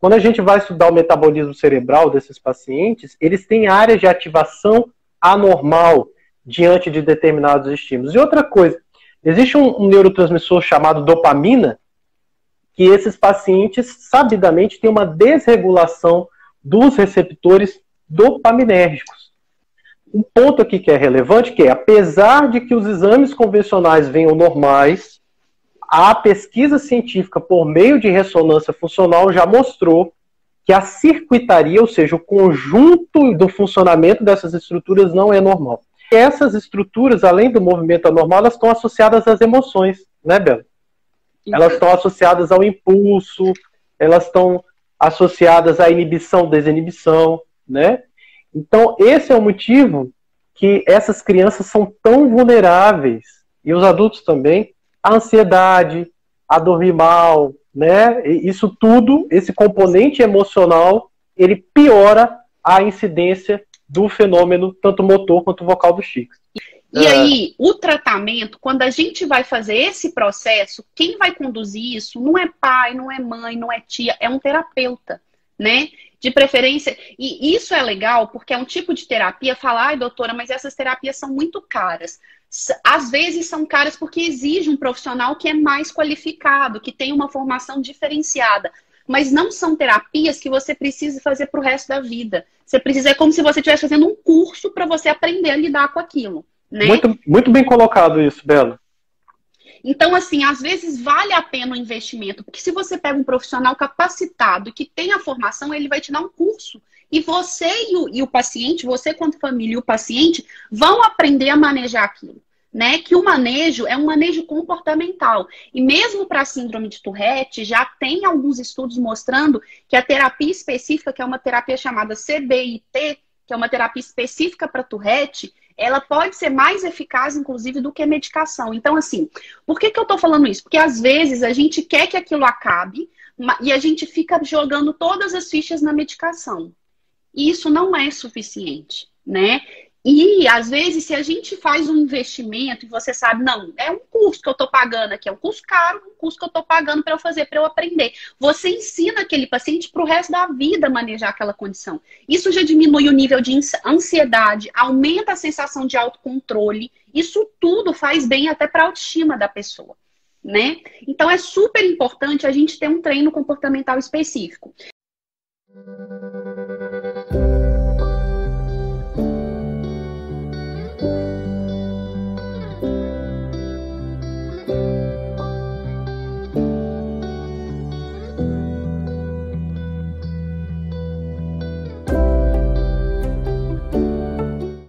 quando a gente vai estudar o metabolismo cerebral desses pacientes, eles têm áreas de ativação anormal diante de determinados estímulos. E outra coisa, existe um, um neurotransmissor chamado dopamina, que esses pacientes, sabidamente, têm uma desregulação dos receptores dopaminérgicos. Um ponto aqui que é relevante, que é, apesar de que os exames convencionais venham normais, a pesquisa científica por meio de ressonância funcional já mostrou que a circuitaria, ou seja, o conjunto do funcionamento dessas estruturas não é normal. E essas estruturas, além do movimento anormal, elas estão associadas às emoções, né, Bela? Elas estão associadas ao impulso, elas estão associadas à inibição, desinibição, né? Então, esse é o motivo que essas crianças são tão vulneráveis, e os adultos também, a ansiedade, a dormir mal, né? Isso tudo, esse componente emocional, ele piora a incidência do fenômeno tanto motor quanto vocal dos tics. E é. aí, o tratamento, quando a gente vai fazer esse processo, quem vai conduzir isso não é pai, não é mãe, não é tia, é um terapeuta, né? De preferência, e isso é legal porque é um tipo de terapia, falar, ai doutora, mas essas terapias são muito caras às vezes são caras porque exige um profissional que é mais qualificado, que tem uma formação diferenciada. Mas não são terapias que você precisa fazer para o resto da vida. Você precisa, é como se você estivesse fazendo um curso para você aprender a lidar com aquilo. Né? Muito, muito bem colocado isso, Bela. Então, assim, às vezes vale a pena o investimento, porque se você pega um profissional capacitado que tem a formação, ele vai te dar um curso e você e o, e o paciente, você quanto família e o paciente, vão aprender a manejar aquilo. Né, que o manejo é um manejo comportamental. E mesmo para a síndrome de Tourette, já tem alguns estudos mostrando que a terapia específica, que é uma terapia chamada CBIT, que é uma terapia específica para Tourette, ela pode ser mais eficaz, inclusive, do que medicação. Então, assim, por que, que eu estou falando isso? Porque às vezes a gente quer que aquilo acabe e a gente fica jogando todas as fichas na medicação. E isso não é suficiente, né? E às vezes, se a gente faz um investimento e você sabe, não, é um curso que eu estou pagando aqui, é um curso caro, um curso que eu estou pagando para eu fazer, para eu aprender. Você ensina aquele paciente para o resto da vida manejar aquela condição. Isso já diminui o nível de ansiedade, aumenta a sensação de autocontrole. Isso tudo faz bem até para a autoestima da pessoa. Né? Então é super importante a gente ter um treino comportamental específico.